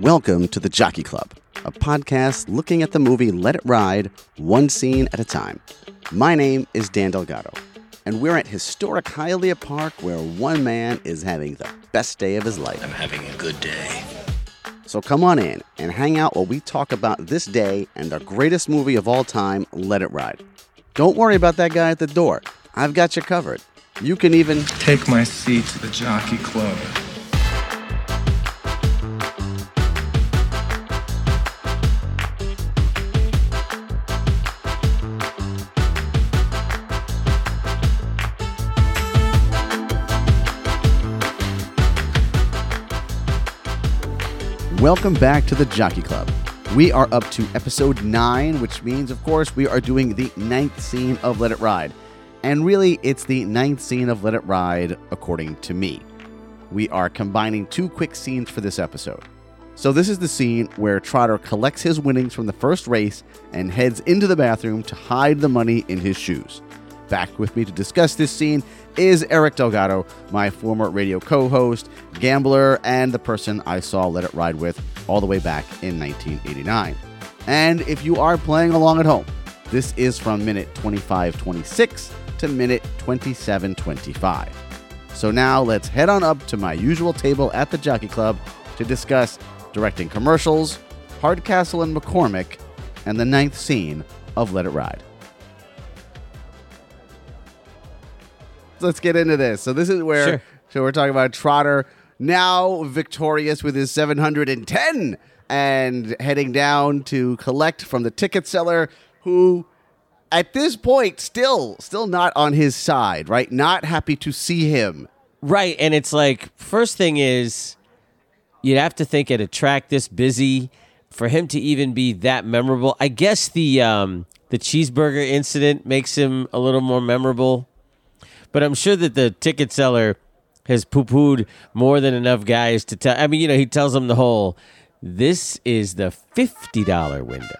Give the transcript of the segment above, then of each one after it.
Welcome to the Jockey Club, a podcast looking at the movie Let It Ride, one scene at a time. My name is Dan Delgado, and we're at historic Hialeah Park where one man is having the best day of his life. I'm having a good day. So come on in and hang out while we talk about this day and the greatest movie of all time, Let It Ride. Don't worry about that guy at the door. I've got you covered. You can even Take my seat to the Jockey Club. Welcome back to the Jockey Club. We are up to episode 9, which means, of course, we are doing the ninth scene of Let It Ride. And really, it's the ninth scene of Let It Ride, according to me. We are combining two quick scenes for this episode. So, this is the scene where Trotter collects his winnings from the first race and heads into the bathroom to hide the money in his shoes. Back with me to discuss this scene is Eric Delgado, my former radio co host, gambler, and the person I saw Let It Ride with all the way back in 1989. And if you are playing along at home, this is from minute 2526 to minute 2725. So now let's head on up to my usual table at the Jockey Club to discuss directing commercials, Hardcastle and McCormick, and the ninth scene of Let It Ride. Let's get into this. So this is where Sure. so we're talking about Trotter now victorious with his 710 and heading down to collect from the ticket seller who at this point still still not on his side, right? Not happy to see him. Right, and it's like first thing is you'd have to think at a track this busy for him to even be that memorable. I guess the um the cheeseburger incident makes him a little more memorable. But I'm sure that the ticket seller has poo-pooed more than enough guys to tell I mean, you know, he tells them the whole this is the fifty dollar window.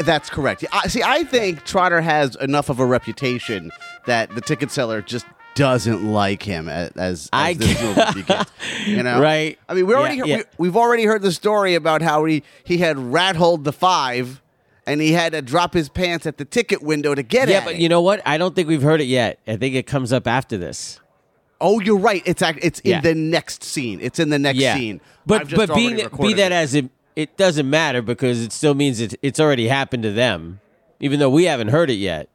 That's correct. I, see, I think Trotter has enough of a reputation that the ticket seller just doesn't like him as, as I this movie. You know, Right. I mean, we already Yeah, heard, yeah. We, we've already heard the story about how he he had rat holed the five, and he had to drop his pants at the ticket window to get it. Yeah, but you know what? I don't think we've heard it yet. I think it comes up after this. oh, you're right. It's act, it's Yeah. in the next scene. It's in the next yeah. scene. But but being that, be that it. as it, it doesn't matter because it still means it, it's already happened to them, even though we haven't heard it yet.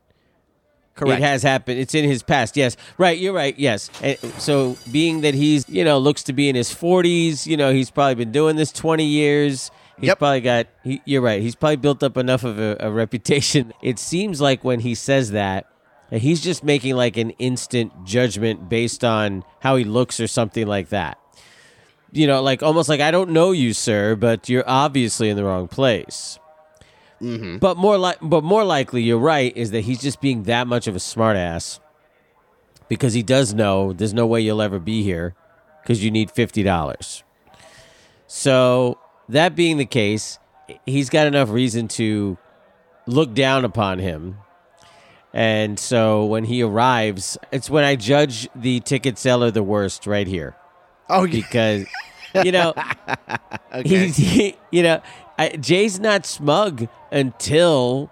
correct. It has happened. It's in his past. Yes, right. You're right. Yes. And so being that he's you know looks to be in his 40s, you know he's probably been doing this 20 years. He's Yep. probably got. He, you're right. He's probably built up enough of a, a reputation. It seems like when he says that, he's just making like an instant judgment based on how he looks or something like that. You know, like almost like I don't know you, sir, but you're obviously in the wrong place. Mm-hmm. But more like, but more likely, you're right, is that he's just being that much of a smartass because he does know there's no way you'll ever be here because you need fifty dollars. So that being the case, he's got enough reason to look down upon him. And so when he arrives, it's when I judge the ticket seller the worst right here oh, yeah. because you know he's he, you know I, Jay's not smug until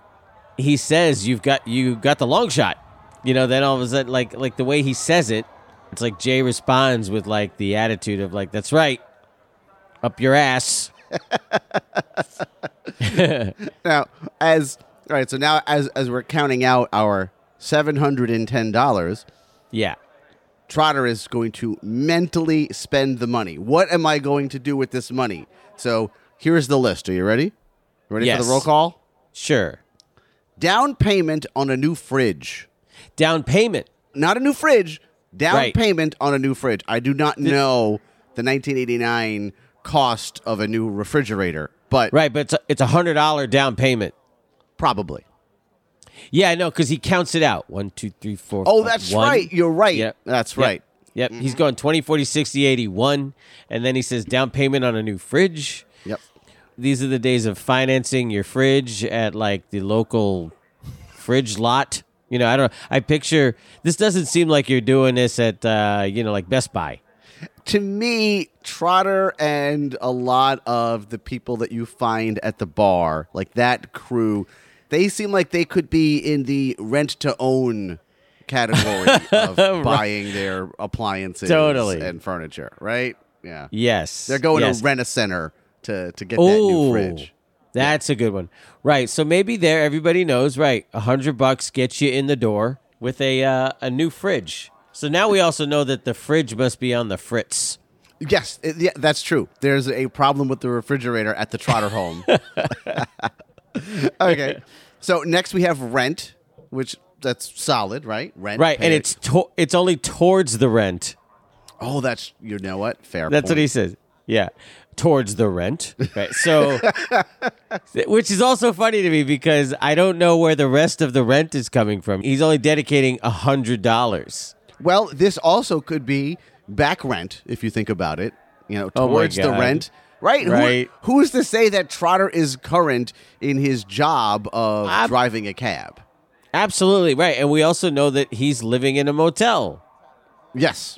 he says you've got you got the long shot. You know, then all of a sudden, like like the way he says it, it's like Jay responds with like the attitude of like, "That's right, up your ass." now as all right so now as as we're counting out our $710 Yeah, trotter is going to mentally spend the money. What am i going to do with this money? So here's the list. Are you ready? Ready for the roll call? Sure. down payment on a new fridge. Down payment. not a new fridge. Down Right. payment on a new fridge. I do not know the 1989 cost of a new refrigerator but Right, but it's a, it's a hundred dollar down payment. probably Yeah, I know because he counts it out. One, two, three, four. oh five, that's one. right you're right Yep. that's Yep. right Yep. He's going 20, 40, 60, 80, 1. And then he says down payment on a new fridge. yep These are the days of financing your fridge at like the local fridge lot. You know, I don't I picture this doesn't seem like you're doing this at uh, you know, like Best Buy. To me, Trotter and a lot of the people that you find at the bar, like that crew, they seem like they could be in the rent to own category of buying their appliances Totally. and furniture, right? Yeah. Yes. They're going yes. to rent a center to, to get that new fridge. That's a good one. Right. So maybe there everybody knows, right, a hundred bucks gets you in the door with a uh, a new fridge. So now we also know that the fridge must be on the fritz. Yes, it- yeah, that's true. There's a problem with the refrigerator at the Trotter home. okay. So next we have rent, which that's solid, right? Rent. Right, and it. it's to- it's only towards the rent. oh, that's you know what? Fair. That's what he says. Yeah, towards the rent. Right. So, which is also funny to me because I don't know where the rest of the rent is coming from. He's only dedicating a hundred dollars. Well, this also could be back rent if you think about it. You know, Oh my towards the God. rent. Right. Who- Right. who's to say that Trotter is current in his job of driving a cab? Absolutely right, and we also know that he's living in a motel. Yes.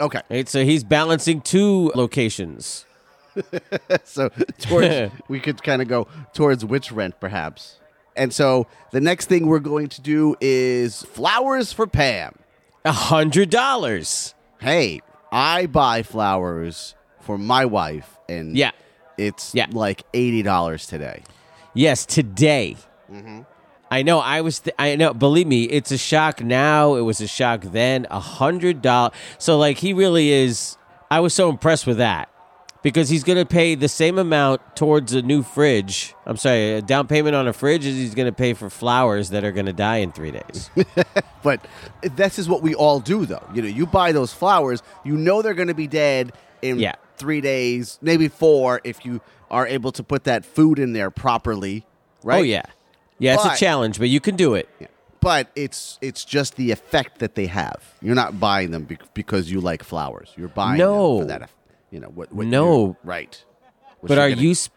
Okay. Right, so he's balancing two locations. So towards we could kind of go towards which rent perhaps. And so the next thing we're going to do is flowers for Pam. A hundred dollars. Hey, I buy flowers for my wife and Yeah. it's Yeah. like $80 today. Yes, today. Mm-hmm. I know. I was. Th- I know. Believe me, it's a shock now. It was a shock then. A hundred dollars. So like, he really is. I was so impressed with that because he's going to pay the same amount towards a new fridge. I'm sorry, a down payment on a fridge as he's going to pay for flowers that are going to die in three days. But this is what we all do though. You know, you buy those flowers, you know they're going to be dead in Yeah. 3 days, maybe 4 if you are able to put that food in there properly, right? Oh yeah, yeah. It's a challenge, but you can do it. Yeah. But it's it's just the effect that they have. You're not buying them bec because you like flowers. You're buying No. them for that. eff- You know what? what No. right. What But you're gonna- you sp-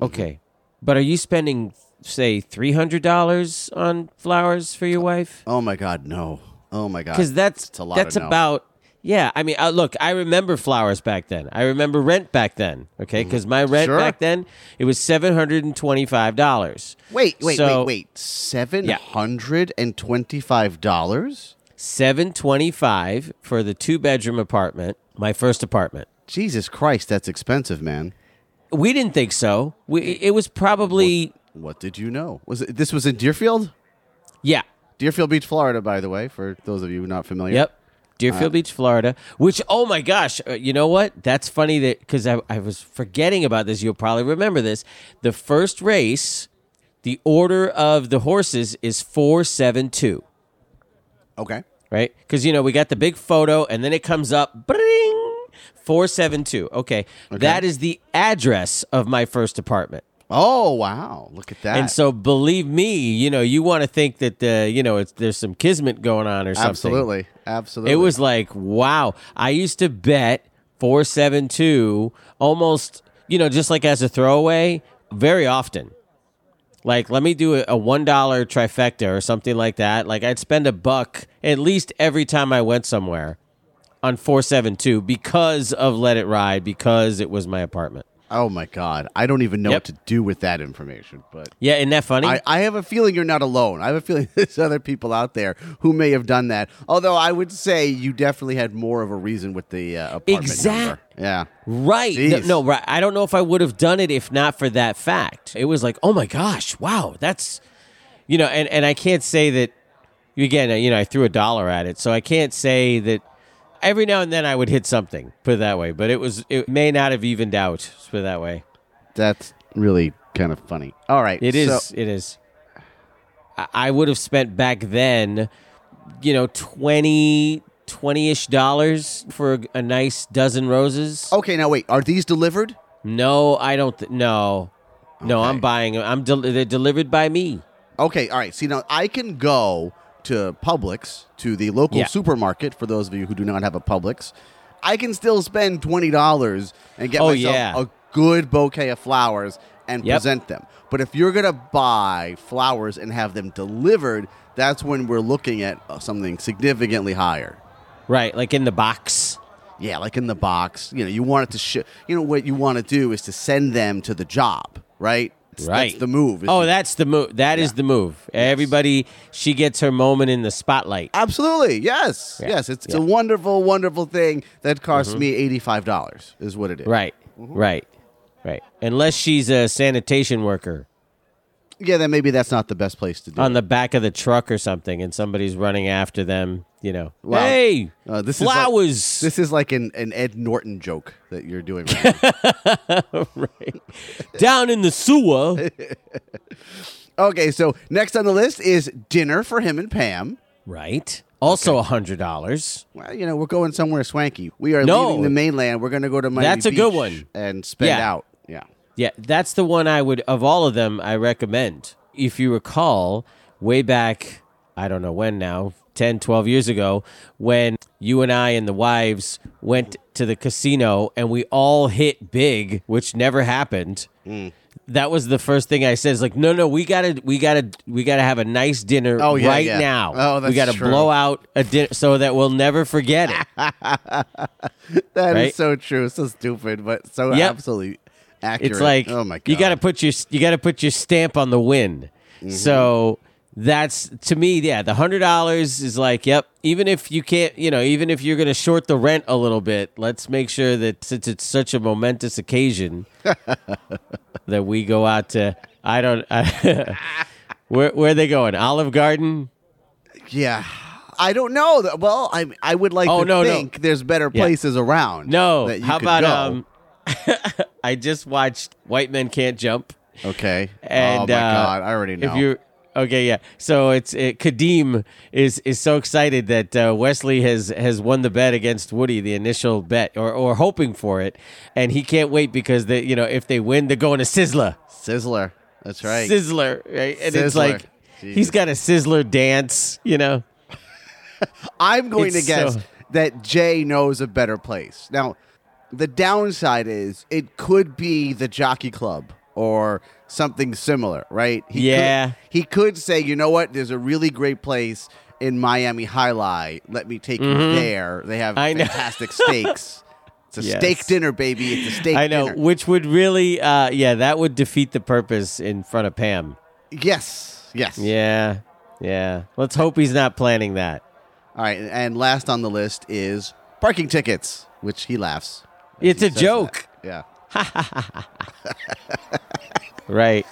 okay? But are you spending say three hundred dollars on flowers for your wife? Oh my God, no. Oh my God. Because that's It's a lot that's no. about yeah. I mean, uh, look, I remember flowers back then. I remember rent back then. Okay, because my rent Mm-hmm. Sure. back then it was seven hundred and twenty five dollars. Wait, wait, So- wait, wait. Seven hundred and dollars. Twenty five for the two bedroom apartment, my first apartment. Jesus Christ, that's expensive, man. We didn't think so. We it was probably What did you know? Was it this was in Deerfield? yeah. Deerfield Beach, Florida, by the way, for those of you not familiar. Yep. Deerfield Beach, Florida. Which, oh my gosh, uh, you know what? That's funny that because I, I was forgetting about this. You'll probably remember this. The first race, the order of the horses is four seven two. Okay. Right? Because you know we got the big photo, and then it comes up, bring four seven two. Okay, that is the address of my first apartment. Oh wow! Look at that. And so, believe me, you know, you want to think that the, you know, it's there's some kismet going on or something. absolutely, absolutely. It was like, wow. I used to bet 472 almost, you know, just like as a throwaway very often. Like, let me do a, a $1 trifecta or something like that. Like, I'd spend a buck at least every time I went somewhere on 472 because of Let It Ride, because it was my apartment. Oh my god! I don't even know Yep. what to do with that information, but. Yeah, isn't that funny? I, I have a feeling you're not alone. I have a feeling there's other people out there who may have done that. Although I would say you definitely had more of a reason with the uh, apartment Exact- number. Yeah. Right. No, Jeez. no, right. I don't know if I would have done it if not for that fact. It was like, oh my gosh, wow, that's, you know, and, and I can't say that, again, you know, I threw a dollar at it. So I can't say that every now and then I would hit something, put it that way. But it was, it may not have evened out, put it that way. That's really kind of funny. All right. It is, so- it is. I, I would have spent back then, you know, 20, 20 ish dollars for a, a nice dozen roses. okay, now wait. Are these delivered? No, I don't. Th- no, no, I'm buying them. I'm del- they're delivered by me. Okay, all right. See, now I can go to Publix, to the local Yeah. supermarket, for those of you who do not have a Publix. I can still spend $20 and get Oh, myself yeah. a good bouquet of flowers and Yep. present them. But if you're going to buy flowers and have them delivered, that's when we're looking at uh, something significantly higher. Right, like in the box. Yeah, like in the box. You know, you want it to sh- you know what you want to do is to send them to the job, right? That's- Right. Oh, that's the move. Oh, to- that's the move. That is Yeah. the move. Everybody, she gets her moment in the spotlight. Absolutely. Yes. Yeah. Yes, it's, it's Yeah. a wonderful wonderful thing that cost mm-hmm. me $85 is what it is. Right, mm-hmm. right, right. Unless she's a sanitation worker Yeah, then maybe that's not the best place to do on it. the back of the truck or something, and somebody's running after them. You know, Wow. hey, Uh, this is like- flowers. This is like an, an Ed Norton joke that you're doing right now. right. Down in the sewer. Okay, so next on the list is dinner for him and Pam. right. Also a hundred dollars. Well, you know, we're going somewhere swanky. We are No. leaving the mainland. We're going to go to Miami That's a good one. and spend Yeah. out. Yeah. Yeah, that's the one I would of all of them I recommend. If you recall, way back, I don't know when now, 10, 12 years ago, when you and I and the wives went to the casino and we all hit big, which never happened. Mm. That was the first thing I said. It's like, no, no, we gotta, we gotta, we gotta have a nice dinner Oh, yeah, right yeah. now. Oh, that's we gotta true. blow out a dinner so that we'll never forget it. That is Right? so true. So stupid, but so Yep. absolutely accurate. It's like oh my god, you got to put your you got to put your stamp on the win. Mm-hmm. So that's to me, yeah. The hundred dollars is like, yep. Even if you can't, you know, even if you're going to short the rent a little bit, let's make sure that since it's such a momentous occasion, that we go out to. I don't. I, where where are they going? Olive Garden. yeah. I don't know. Well, I I would like Oh, to no, no. think there's better Yeah. places around. No. How about go. um? I just watched White Men Can't Jump. Okay. And oh my uh, god, I already know. If you okay, yeah. So it's it, Kadeem is is so excited that uh, Wesley has has won the bet against Woody, the initial bet, or or hoping for it, and he can't wait because they you know if they win, they're going to Sizzler, Sizzler. That's right. Sizzler, right? And it's like Jesus. he's got a Sizzler dance, you know. I'm going It's to guess so- that Jay knows a better place. Now, the downside is it could be the Jockey Club or something similar, right? He Yeah. Could, he could say, you know what? There's a really great place in Miami High Lie. Let me take you there. They have Mm-hmm. I fantastic steaks. It's a Yes. steak dinner, baby. It's a steak dinner. I know, dinner. which would really, uh, yeah, that would defeat the purpose in front of Pam. Yes. Yes. Yeah, yeah. Let's hope he's not planning that. All right. And last on the list is parking tickets, which he laughs. It's a joke. that. Yeah. Right.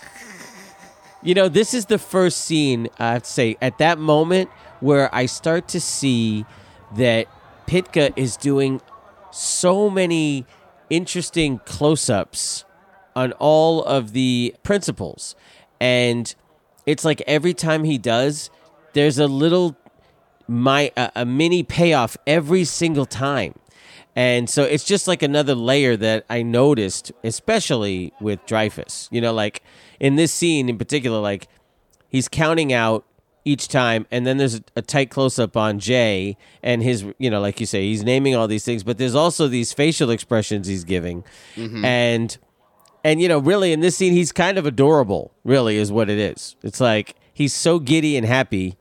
You know, this is the first scene, I have to say, at that moment where I start to see that Pytka is doing so many interesting close ups on all of the principles. And it's like every time he does, there's a little my a, a mini payoff every single time. And so it's just like another layer that I noticed, especially with Dreyfuss. You know, like in this scene in particular, like he's counting out each time, and then there's a, a tight close up on Jay and his, you know, like you say, he's naming all these things, but there's also these facial expressions he's giving, mm-hmm. and and you know, really in this scene, he's kind of adorable. Really, is what it is. It's like he's so giddy and happy,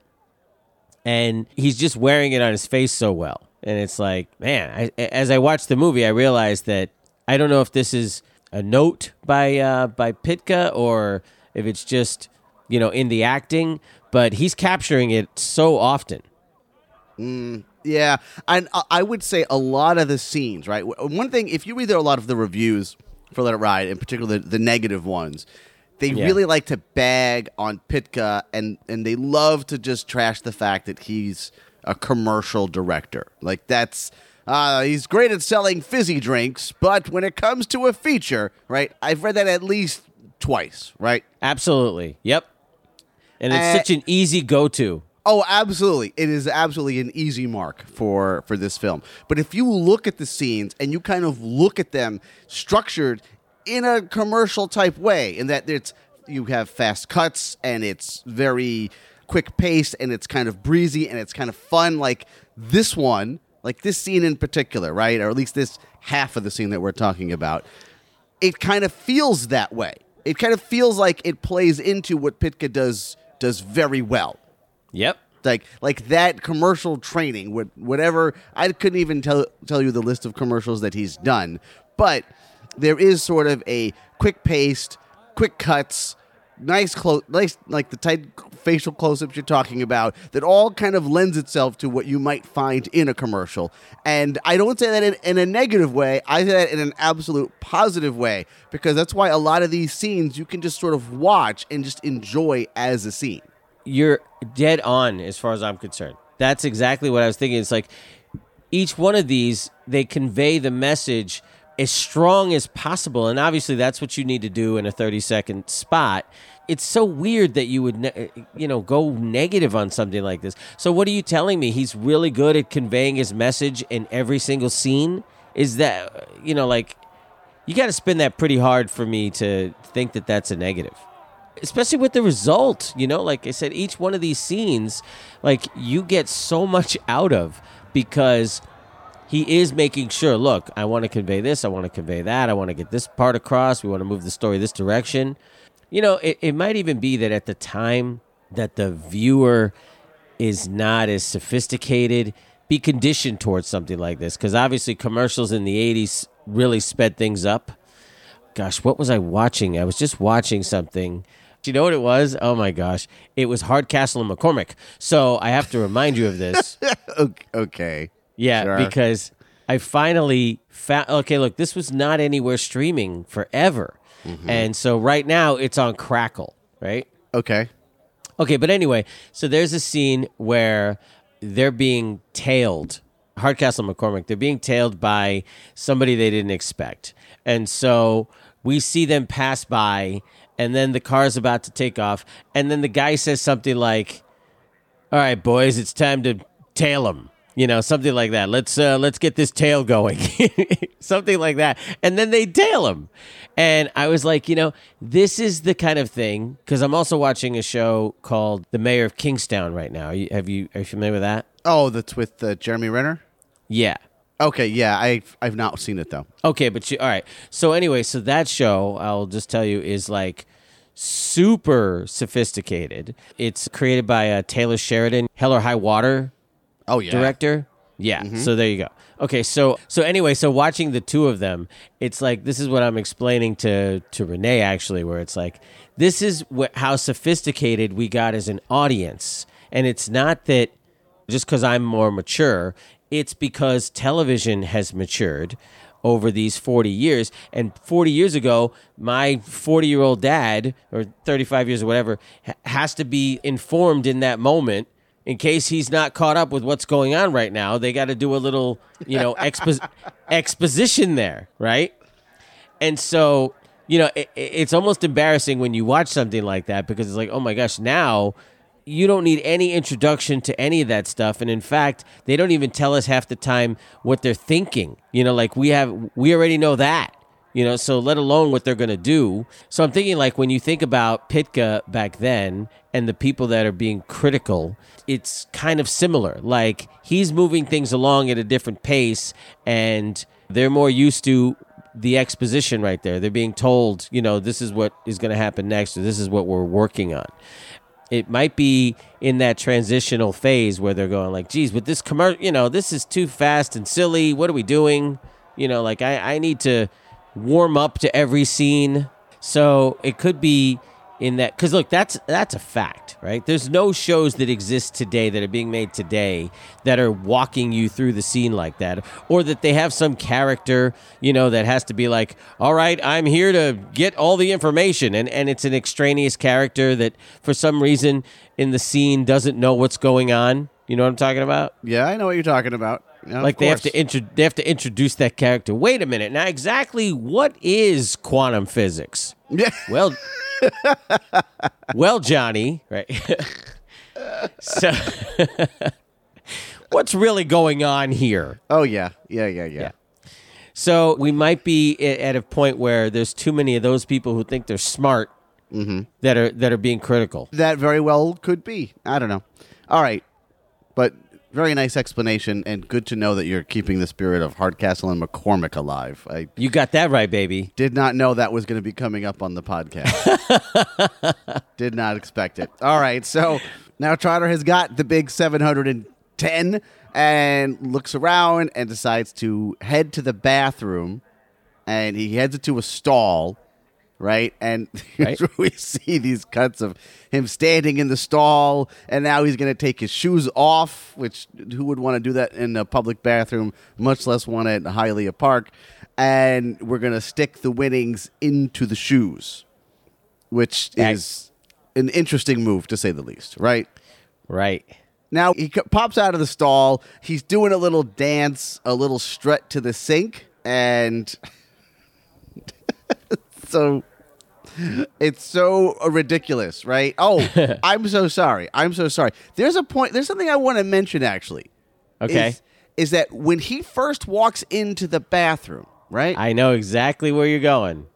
and he's just wearing it on his face so well. And it's like, man, I, as I watched the movie, I realized that I don't know if this is a note by uh, by Pytka or if it's just you know in the acting, but he's capturing it so often. Yeah, and I- I would say a lot of the scenes, right? One thing, if you read a lot of the reviews for Let It Ride, in particular the, the negative ones, they Yeah. really like to bag on Pytka, and and they love to just trash the fact that he's a commercial director. Like that's. Uh, he's great at selling fizzy drinks, but when it comes to a feature, right? I've read that at least twice, right? Absolutely, yep. And it's Uh, such an easy go to. Oh, absolutely. It is absolutely an easy mark for for this film. But if you look at the scenes and you kind of look at them structured in a commercial type way, in that it's you have fast cuts and it's very quick pace and it's kind of breezy and it's kind of fun like this one, like this scene in particular, right? Or at least this half of the scene that we're talking about. It kind of feels that way. It kind of feels like it plays into what Pytka does does very well Yep. like like that commercial training, what whatever. I couldn't even tell tell you the list of commercials that he's done, but there is sort of a quick paced, quick cuts, nice close, nice like the tight facial close-ups you're talking about that all kind of lends itself to what you might find in a commercial. And I don't say that in, in a negative way. I say that in an absolute positive way because that's why a lot of these scenes you can just sort of watch and just enjoy as a scene. You're dead on as far as I'm concerned. That's exactly what I was thinking. It's like each one of these, they convey the message as strong as possible. And obviously, that's what you need to do in a 30 second spot. It's so weird that you would, ne- you know, go negative on something like this. So, what are you telling me? He's really good at conveying his message in every single scene? Is that, you know, like, you got to spin that pretty hard for me to think that that's a negative especially with the result you know like i said each one of these scenes like you get so much out of because he is making sure look i want to convey this i want to convey that i want to get this part across we want to move the story this direction you know it, it might even be that at the time that the viewer is not as sophisticated be conditioned towards something like this because obviously commercials in the 80s really sped things up gosh what was i watching i was just watching something do you know what it was? Oh my gosh. It was Hardcastle and McCormick. So I have to remind you of this. okay. Yeah, Sure. because I finally found. Okay, look, this was not anywhere streaming forever, mm-hmm. and so right now it's on Crackle, right? Okay. Okay, but anyway, so there's a scene where they're being tailed. Hardcastle McCormick, they're being tailed by somebody they didn't expect. And so we see them pass by, and then the car's about to take off. And then the guy says something like, All right, boys, it's time to tail them. You know, something like that. Let's uh, let's get this tail going, something like that. And then they tail him, and I was like, you know, this is the kind of thing because I'm also watching a show called The Mayor of Kingstown right now. You- Have you are you familiar with that? Oh, that's with uh, Jeremy Renner. Yeah. Okay, yeah, I've I've not seen it though. Okay, but you all right. So anyway, so that show I'll just tell you is like super sophisticated. It's created by uh, Taylor Sheridan, Hell or High Water Oh yeah, director. Yeah. Mm-hmm. So there you go. Okay. So so anyway, so watching the two of them, it's like this is what I'm explaining to to Renee actually, where it's like this is how sophisticated we got as an audience, and it's not that just because I'm more mature. It's because television has matured over these 40 years. And 40 years ago, my 40 year old dad, or 35 years or whatever, ha- has to be informed in that moment in case he's not caught up with what's going on right now. They got to do a little, you know, expo- exposition there, right? And so, you know, it, it's almost embarrassing when you watch something like that because it's like, oh my gosh, now you don't need any introduction to any of that stuff. And in fact, they don't even tell us half the time what they're thinking. You know, like we have, we already know that. You know, so let alone what they're going to do. So I'm thinking, like, when you think about Pytka back then and the people that are being critical, it's kind of similar. Like, he's moving things along at a different pace, and they're more used to the exposition right there. They're being told, you know, this is what is going to happen next, or this is what we're working on. It might be in that transitional phase where they're going like, geez, with this commercial, you know, this is too fast and silly. What are we doing? You know, like I, I need to warm up to every scene. So it could be in that because look, that's that's a fact, right? There's no shows that exist today that are being made today that are walking you through the scene like that, or that they have some character, you know, that has to be like, all right, I'm here to get all the information, and and it's an extraneous character that for some reason in the scene doesn't know what's going on. You know what I'm talking about? yeah, I know what you're talking about. Like they have to intro- they have to introduce that character. Wait a minute. Now exactly what is quantum physics? Yeah. Well Well, Johnny, right? so What's really going on here? Oh yeah, yeah, yeah, yeah. Yeah. So we might be at a point where there's too many of those people who think they're smart mm-hmm. that are that are being critical. That very well could be. I don't know. All right, but very nice explanation, and good to know that you're keeping the spirit of Hardcastle and McCormick alive. I You got that right, baby. did not know that was going to be coming up on the podcast. did not expect it. All right, so now Trotter has got the big 710 and looks around and decides to head to the bathroom, and he heads it to a stall. Right, and Right. we see these cuts of him standing in the stall, and now he's going to take his shoes off. Which who would want to do that in a public bathroom, much less one at Hialeah Park? And we're going to stick the winnings into the shoes, which is an interesting move to say the least. Right Right. now, he pops out of the stall. He's doing a little dance, a little strut to the sink, and so it's so ridiculous, right? Oh, I'm so sorry. I'm so sorry. There's a point. There's something I want to mention actually. Okay. Is, is that when he first walks into the bathroom, right? I know exactly where you're going.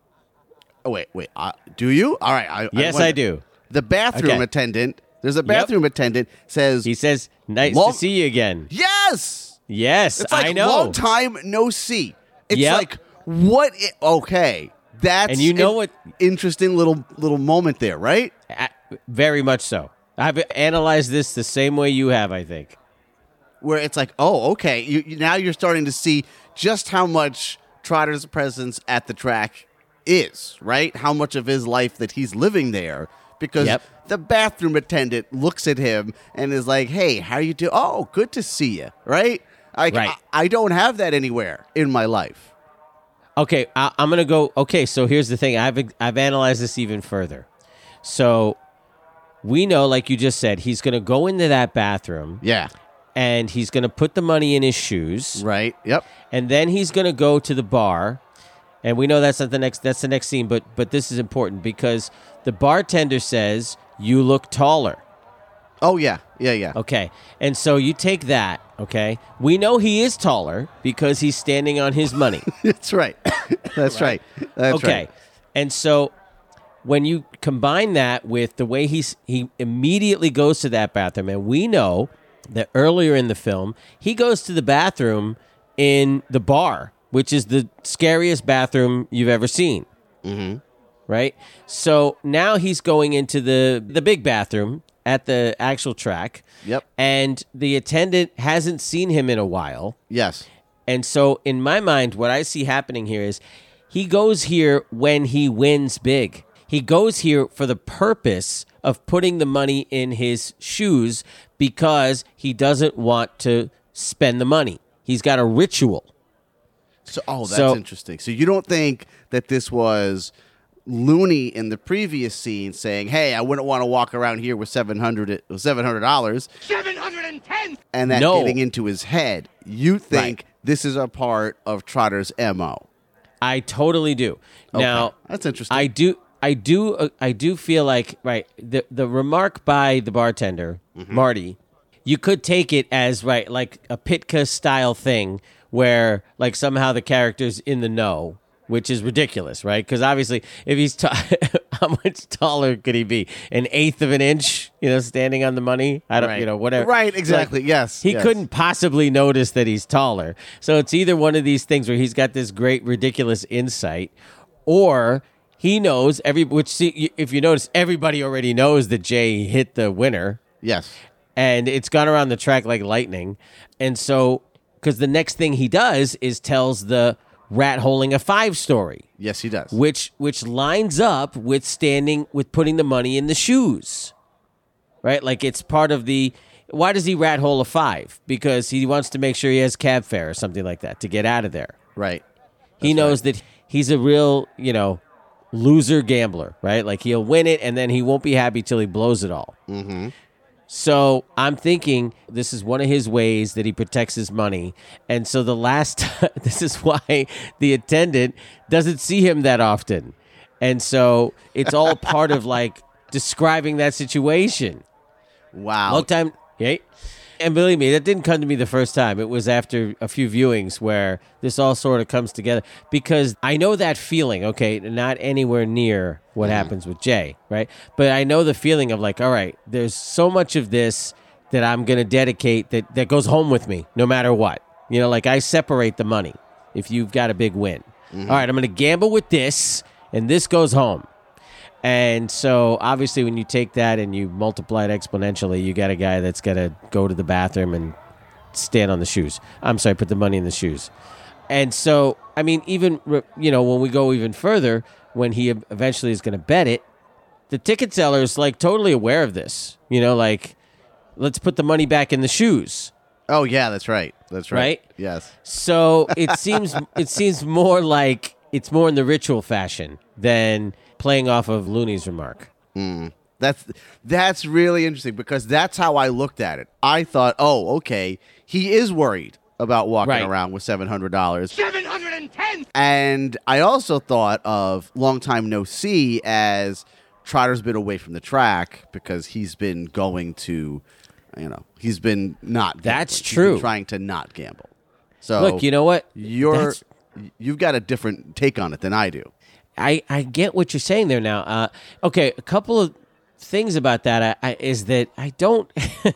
oh, wait, wait. Uh, do you? All right. I, Yes, wonder. I do. The bathroom Okay. attendant. There's a bathroom attendant says, He says, "Nice Long- to see you again." "Yes." Yes, It's like I know. long time no see. It's Yep. like what? I- okay, that's And you know an what- Interesting little little moment there, right? Very much so. I've analyzed this the same way you have. I think. Where it's like, oh, okay. You, you- now you're starting to see just how much Trotter's presence at the track is, right? How much of his life that he's living there because Yep. the bathroom attendant looks at him and is like, "Hey, how you do? Oh, good to see you." Right? Like, Right. I, I don't have that anywhere in my life. Okay, I, I'm gonna go. Okay, so here's the thing. I've I've analyzed this even further. So we know, like you just said, he's gonna go into that bathroom Yeah. and he's gonna put the money in his shoes, Right. Yep. and then he's gonna go to the bar. And we know that's not the next. That's the next scene. But but this is important because the bartender says you look taller. Oh yeah, yeah, yeah. Okay. And so you take that, okay? We know he is taller because he's standing on his money. That's right. That's right. That's okay. right. And so when you combine that with the way he's he immediately goes to that bathroom and we know that earlier in the film he goes to the bathroom in the bar, which is the scariest bathroom you've ever seen. Mm-hmm. Right? So now he's going into the the big bathroom at the actual track. Yep. And the attendant hasn't seen him in a while. Yes. And so, in my mind, what I see happening here is he goes here when he wins big. He goes here for the purpose of putting the money in his shoes because he doesn't want to spend the money. He's got a ritual. So, oh, that's So- interesting. So you don't think that this was Looney in the previous scene saying, "Hey, I wouldn't want to walk around here with seven hundred seven hundred dollars, Seven hundred and ten. and that No. getting into his head. You think Right. this is a part of Trotter's mo? I totally do. Now, that's interesting. I do. I do. Uh, I do feel like right. The the remark by the bartender Mm-hmm. Marty, you could take it as right, like a Pytka style thing, where like somehow the character's in the know, which is ridiculous, right? Because obviously, if he's ta- how much taller could he be? An eighth of an inch, you know, standing on the money. I don't, Right. you know, whatever. Right, exactly. Like, Yes, he yes. couldn't possibly notice that he's taller. So it's either one of these things where he's got this great ridiculous insight, or he knows every. Which see, if you notice, everybody already knows that Jay hit the winner, yes. and it's gone around the track like lightning. And so, because the next thing he does is tells the rat holing a five story, Yes, he does. which which lines up with standing with putting the money in the shoes, right? Like it's part of the. Why does he rat hole a five? Because he wants to make sure he has cab fare or something like that to get out of there. right. he knows that he's a real, you know, loser gambler, right? Like he'll win it and then he won't be happy till he blows it all. Mm-hmm. So I'm thinking this is one of his ways that he protects his money. And so the last, this is why the attendant doesn't see him that often. And so it's all part of like describing that situation. Wow. Long time, right? And believe me, that didn't come to me the first time. It was after a few viewings where this all sort of comes together because I know that feeling, okay, not anywhere near what mm-hmm. happens with Jay, right? But I know the feeling of like, all right, there's so much of this that I'm going to dedicate that that goes home with me no matter what. You know, like I separate the money if you've got a big win. Mm-hmm. All right, I'm going to gamble with this and this goes home. And so obviously when you take that and you multiply it exponentially, you got a guy that's got to go to the bathroom and stand on the shoes. I'm sorry, put the money in the shoes. And so, I mean, even you know, when we go even further, when he eventually is going to bet it, the ticket seller is like totally aware of this. You know, like let's put the money back in the shoes. Oh yeah, that's right. That's right. Right? Yes. So it seems it seems more like it's more in the ritual fashion than playing off of Looney's remark. Hmm. That's that's really interesting because that's how I looked at it. I thought, oh, okay, he is worried about walking Right. around with seven hundred dollars. Seven hundred and ten. And I also thought of long time no see as Trotter's been away from the track because he's been going to, you know, he's been not. That's gambling. He's true. been trying to not gamble. So Look, you know what? you're That's- you've got a different take on it than I do. I, I get what you're saying there now. Uh, okay, a couple of things about that I, I, is that I don't.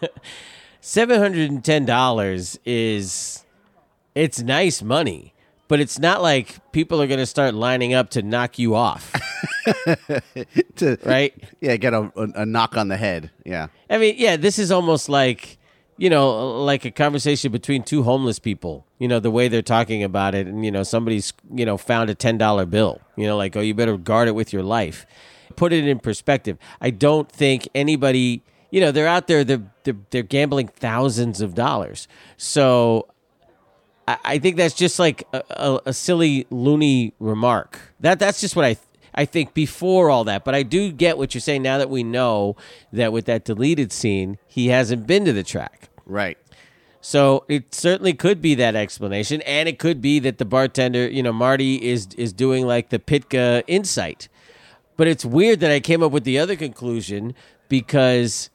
Seven hundred and ten dollars is it's nice money, but it's not like people are going to start lining up to knock you off, To right? yeah, get a, a, a knock on the head. Yeah. I mean, yeah, this is almost like you know, like a conversation between two homeless people. You know, the way they're talking about it, and you know, somebody's you know found a ten dollar bill. You know, like oh, you better guard it with your life. Put it in perspective. I don't think anybody. You know, they're out there. They're they're, they're gambling thousands of dollars. So. I- I think that's just like a, a, a silly loony remark. That that's just what I I think before all that. But I do get what you're saying now that we know that with that deleted scene, he hasn't been to the track. Right. So it certainly could be that explanation, and it could be that the bartender, you know, Marty is is doing like the Pytka insight. But it's weird that I came up with the other conclusion because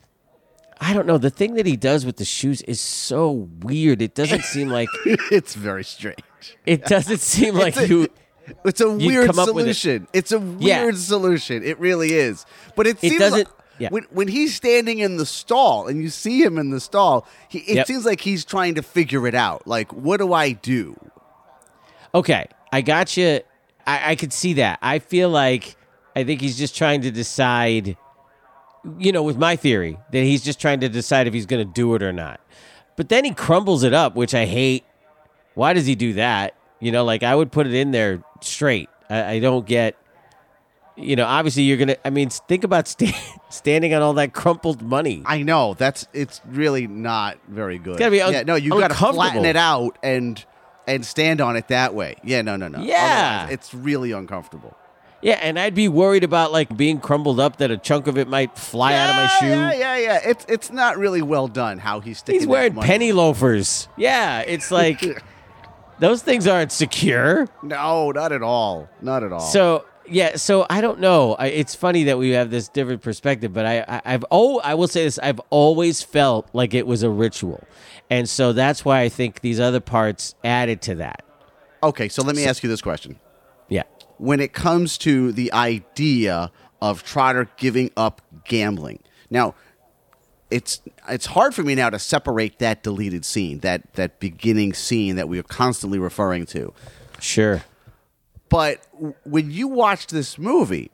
I don't know. The thing that he does with the shoes is so weird. It doesn't seem like it's very strange. it doesn't seem like a- you. It's a weird with it. solution. It's a weird Yeah. solution. It really is. But it, It seems doesn't- like yeah. when, when he's standing in the stall and you see him in the stall, he, it Yep. seems like he's trying to figure it out. Like, what do I do? Okay, I got you. I, I could see that. I feel like I think he's just trying to decide. You know, with my theory that he's just trying to decide if he's going to do it or not. But then he crumbles it up, which I hate. Why does he do that? You know, like I would put it in there straight. I, I don't get. You know, obviously you're gonna. I mean, think about sta- standing on all that crumpled money. I know that's it's really not very good. gotta be un- yeah, no, you got to uncomfortable. flatten it out and and stand on it that way. Yeah, no, no, no. Yeah. Otherwise, it's really uncomfortable. Yeah, and I'd be worried about like being crumbled up that a chunk of it might fly out of my shoe. Yeah, yeah, yeah. It's it's not really well done how he's sticking. He's that wearing money. penny loafers. Yeah, it's like those things aren't secure. No, not at all. Not at all. So yeah, so I don't know. I, it's funny that we have this different perspective, but I, I I've oh I will say this: I've always felt like it was a ritual, and so that's why I think these other parts added to that. okay, so let me ask you this question. Yeah. when it comes to the idea of Trotter giving up gambling. Now, it's it's hard for me now to separate that deleted scene, that that beginning scene that we are constantly referring to. Sure. But when you watched this movie,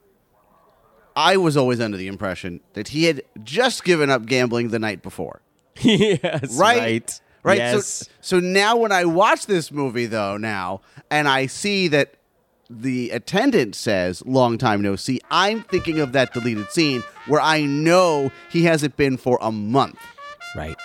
I was always under the impression that he had just given up gambling the night before. yes. Right? Right. Right. Yes. So, so now when I watch this movie though now and I see that the attendant says long time no see, I'm thinking of that deleted scene where I know he hasn't been for a month. right.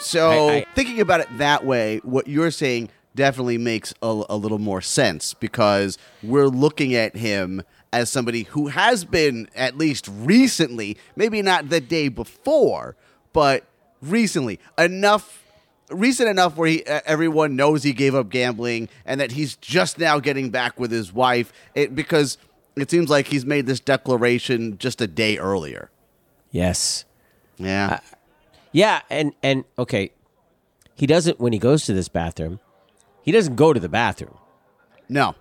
So I- I- thinking about it that way, what you're saying definitely makes a, a little more sense because we're looking at him as somebody who has been at least recently, maybe not the day before, but recently enough. Recent enough where he, uh, everyone knows he gave up gambling and that he's just now getting back with his wife it, because it seems like he's made this declaration just a day earlier. Yes. Yeah. Yeah, and and okay, he doesn't when he goes to this bathroom. He doesn't go to the bathroom. no.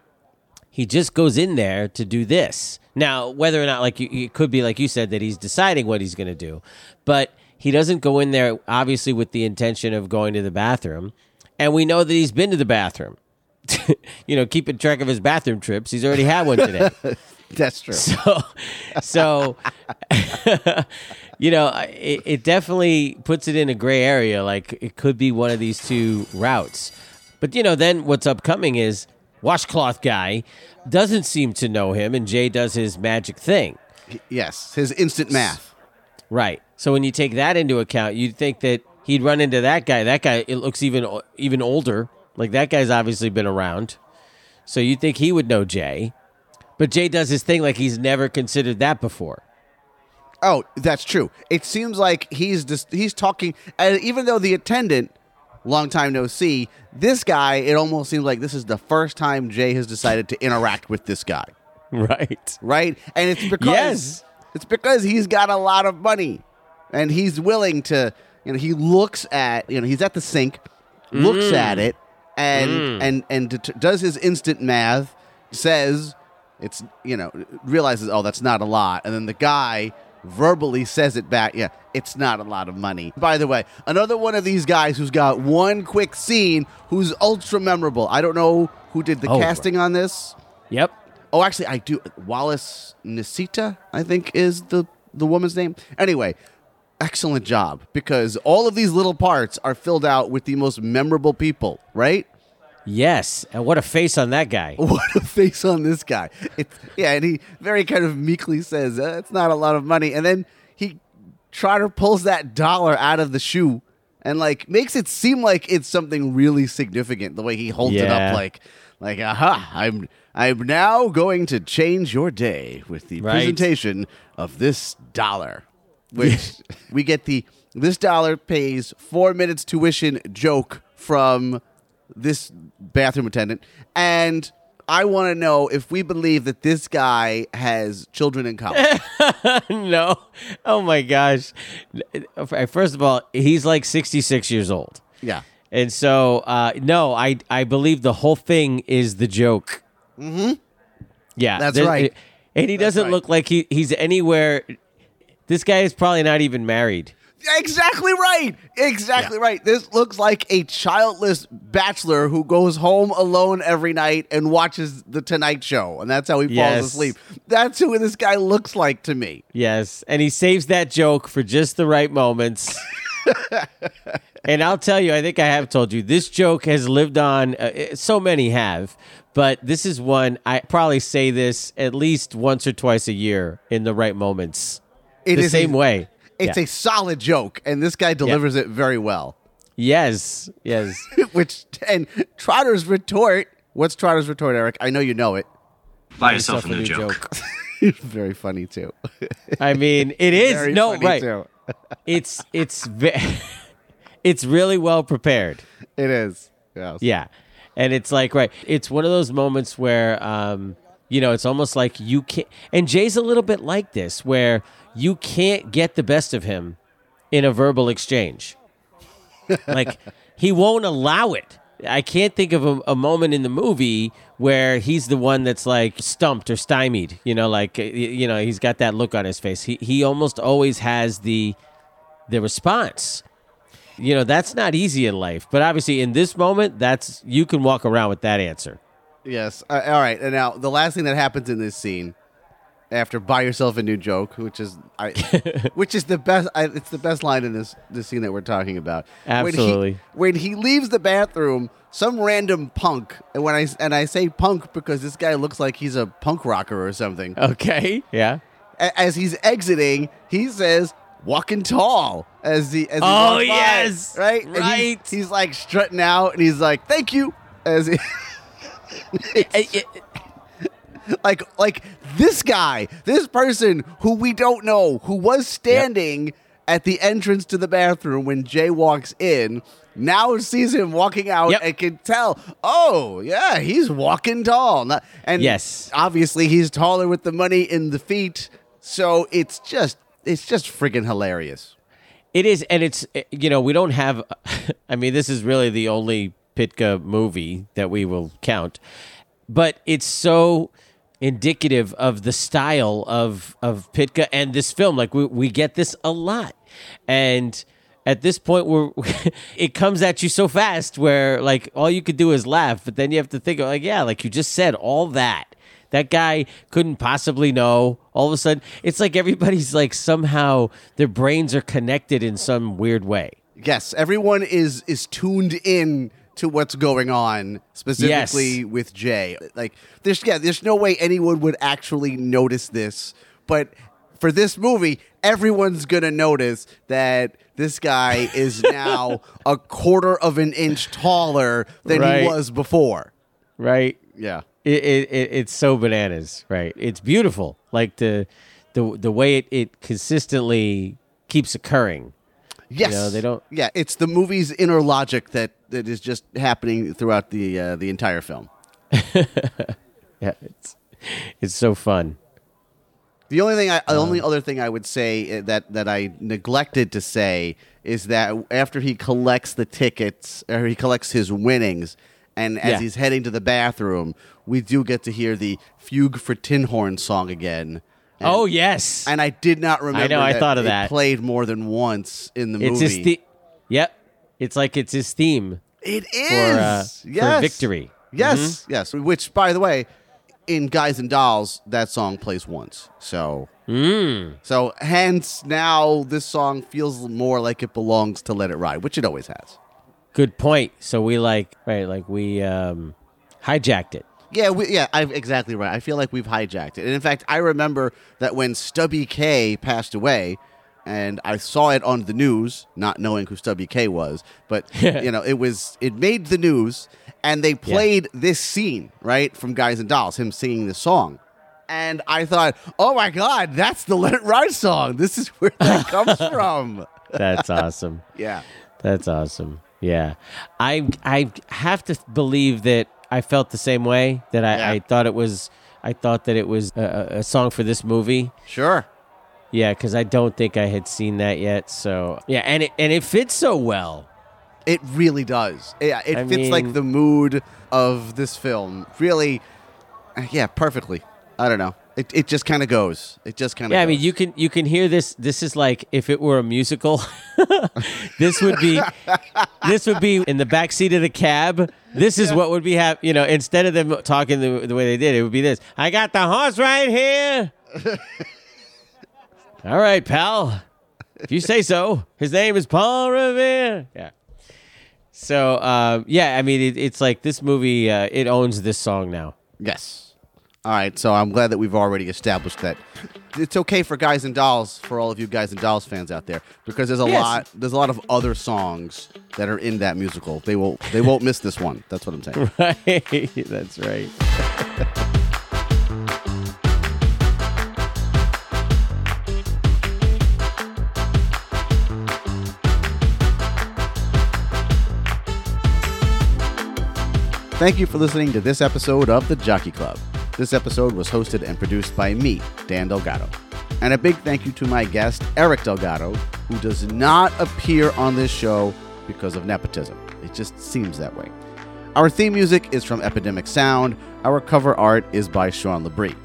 He just goes in there to do this. Now, whether or not like you, it could be like you said that he's deciding what he's going to do, but he doesn't go in there obviously with the intention of going to the bathroom, and we know that he's been to the bathroom. you know, keeping track of his bathroom trips. He's already had one today. That's true. So, so you know, it, it definitely puts it in a gray area. Like it could be one of these two routes. But you know, then what's upcoming is washcloth guy doesn't seem to know him, and Jay does his magic thing. yes, his instant math. Right. So when you take that into account, you'd think that he'd run into that guy. That guy, it looks even even older. Like that guy's obviously been around. So you'd think he would know Jay. But Jay does his thing like he's never considered that before. Oh, that's true. It seems like he's just he's talking, and even though the attendant, long time no see, this guy, it almost seems like this is the first time Jay has decided to interact with this guy, Right. right? And it's because Yes. it's because he's got a lot of money, and he's willing to. You know, he looks at you know he's at the sink, looks Mm. at it, and and and det- does his instant math, says it's you know realizes oh that's not a lot, and then the guy verbally says it back. Yeah, it's not a lot of money. By the way, another one of these guys who's got one quick scene who's ultra memorable. I don't know who did the Oh. casting on this. Yep. Oh, actually, I do. Wallis Nicita, I think, is the the woman's name. Anyway, excellent job because all of these little parts are filled out with the most memorable people. Right? Yes. And what a face on that guy. What a face on this guy! It's, yeah, and he very kind of meekly says, uh, "It's not a lot of money," and then he Trotter pulls that dollar out of the shoe and like makes it seem like it's something really significant. The way he holds it up, like, like, aha! I'm I'm now going to change your day with the Right. presentation of this dollar, which we get the this dollar pays four minutes tuition joke from this bathroom attendant and I want to know if we believe that this guy has children in college. no. Oh my gosh. First of all, he's like 66 years old. yeah. And so, uh, no, I I believe the whole thing is the joke. Mm-hmm. Yeah, That's right. And he doesn't right. look like he he's anywhere. This guy is probably not even married. Exactly right. Exactly right. This looks like a childless bachelor who goes home alone every night and watches the Tonight Show, and that's how he falls asleep. That's who this guy looks like to me. Yes, and he saves that joke for just the right moments. and I'll tell you, I think I have told you this joke has lived on. Uh, so many have, but this is one I probably say this at least once or twice a year in the right moments. It the is same a- way. It's Yeah. a solid joke, and this guy delivers it very well. Yes, yes. Which and Trotter's retort. What's Trotter's retort, Eric? I know you know it. Buy yourself a new joke. very funny too. I mean, it is Very no funny, right. too. It's it's ve- it's really well prepared. It is. Yes. Yeah. And it's like, right, it's one of those moments where, um, you know, it's almost like you can't, and Jay's a little bit like this, where you can't get the best of him in a verbal exchange. like, he won't allow it. I can't think of a, a moment in the movie where he's the one that's like stumped or stymied. You know, like you know, he's got that look on his face. He he almost always has the the response you know that's not easy in life but obviously in this moment that's you can walk around with that answer Yes. Uh, all right. And now the last thing that happens in this scene, after buy yourself a new joke, which is I, which is the best. I, it's the best line in this this scene that we're talking about. Absolutely. When he, when he leaves the bathroom, some random punk, and when I and I say punk because this guy looks like he's a punk rocker or something. okay yeah A- as he's exiting, he says, "Walking tall." As he, as he Oh, walks by, yes. right, And he's- Right. he's, like strutting out, and he's like, "Thank you." As he, like, like this guy, this person who we don't know, who was standing at the entrance to the bathroom when Jay walks in, now sees him walking out Yep. and can tell, oh yeah, he's walking tall. And Yes. obviously he's taller with the money in the feet, so it's just it's just friggin' hilarious. it is and it's eh, you know we don't have i mean this is really the only Pytka movie that we will count but it's so indicative of the style of of Pytka and this film like we, we get this a lot And at this point where it comes at you so fast where like all you could do is laugh, but then you have to think like, yeah, like you just said, all that. That guy couldn't possibly know. All of a sudden, it's like everybody's like somehow their brains are connected in some weird way. Yes, everyone is is tuned in to what's going on specifically Yes. with Jay. Like there's yeah, there's no way anyone would actually notice this, but for this movie, everyone's going to notice that this guy is now a quarter of an inch taller than Right. he was before. Right? Yeah. It, it, it it's so bananas, right? It's beautiful, like the the the way it, it consistently keeps occurring. Yes, know, they don't- Yeah, it's the movie's inner logic that, that is just happening throughout the uh, the entire film. Yeah, it's it's so fun. The only thing, I, the only other thing I would say uh, that that I neglected to say is that after he collects the tickets, or he collects his winnings, and as Yeah. he's heading to the bathroom, we do get to hear the "Fugue for Tin Horn" song again. And, oh yes, and I did not remember. I know that thought of it that. Played more than once in the it's movie. his Yep, it's like it's his theme It is for uh, yes. for victory. Yes, Mm-hmm. yes. Which, by the way, in Guys and Dolls, that song plays once. So, Mm. so hence now this song feels more like it belongs to Let It Ride, which it always has. Good point. So we like right, like we um, hijacked it. Yeah, we, yeah, I exactly right. I feel like we've hijacked it. And in fact, I remember that when Stubby Kaye passed away, and I saw it on the news, not knowing who Stubby Kaye was, but you know, it was it made the news, and they played this scene right from Guys and Dolls, him singing the song. And I thought, oh my God, that's the Let It Ride song. This is where that comes from. That's awesome. Yeah. That's awesome. Yeah, I I have to believe that I felt the same way. That I, Yeah. I thought it was I thought that it was a a song for this movie. Sure. Yeah, because I don't think I had seen that yet. So yeah, and it and it fits so well. It really does. It, it I fits like the mood of this film. Really, uh, yeah, perfectly. I don't know. It, it just kind of goes. It just kind of. Yeah, I mean you can you can hear this. This is like if it were a musical. this would be this would be in the back seat of the cab. This is what would be hap- You know, instead of them talking the, the way they did, it would be this. I got the horse right here. All right, pal. If you say so. His name is Paul Revere. Yeah. So um, yeah, I mean it, it's like this movie. Uh, it owns this song now. Yes. All right. So I'm glad that we've already established that it's okay for guys and dolls for all of you guys and dolls fans out there because there's a Yes. lot there's a lot of other songs that are in that musical. They will they won't miss this one. That's what I'm saying. Right. That's right. Thank you for listening to this episode of The Jockey Club. This episode was hosted and produced by me, Dan Delgado. And a big thank you to my guest, Eric Delgado, who does not appear on this show because of nepotism. It just seems that way. Our theme music is from Epidemic Sound. Our cover art is by Sean Labrie.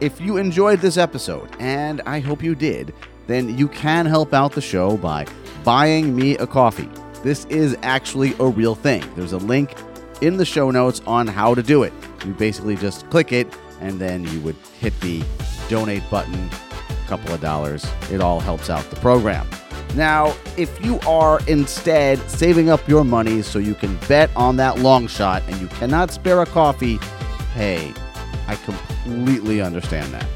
If you enjoyed this episode, and I hope you did, then you can help out the show by buying me a coffee. This is actually a real thing. There's a link in the show notes on how to do it. You basically just click it, and then you would hit the donate button, a couple of dollars. It all helps out the program. Now, if you are instead saving up your money so you can bet on that long shot and you cannot spare a coffee, hey, I completely understand that.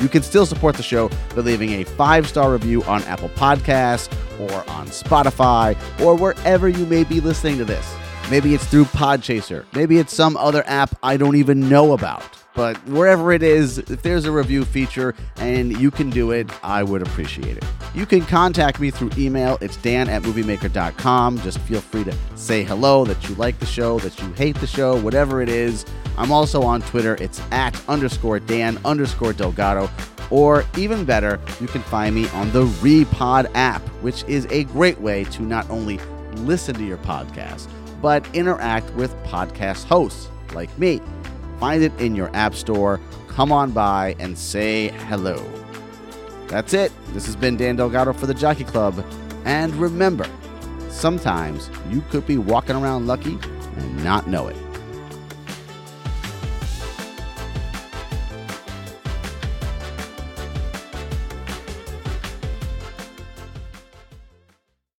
You can still support the show by leaving a five star review on Apple Podcasts or on Spotify or wherever you may be listening to this. Maybe it's through Podchaser. Maybe it's some other app I don't even know about. But wherever it is, if there's a review feature and you can do it, I would appreciate it. You can contact me through email. It's dan at moviemaker.com. Just feel free to say hello, that you like the show, that you hate the show, whatever it is. I'm also on Twitter. It's at underscore Dan underscore Delgado. Or even better, you can find me on the Repod app, which is a great way to not only listen to your podcast, but interact with podcast hosts like me. Find it in your app store. Come on by and say hello. That's it. This has been Dan Delgado for the Jockey Club. And remember, sometimes you could be walking around lucky and not know it.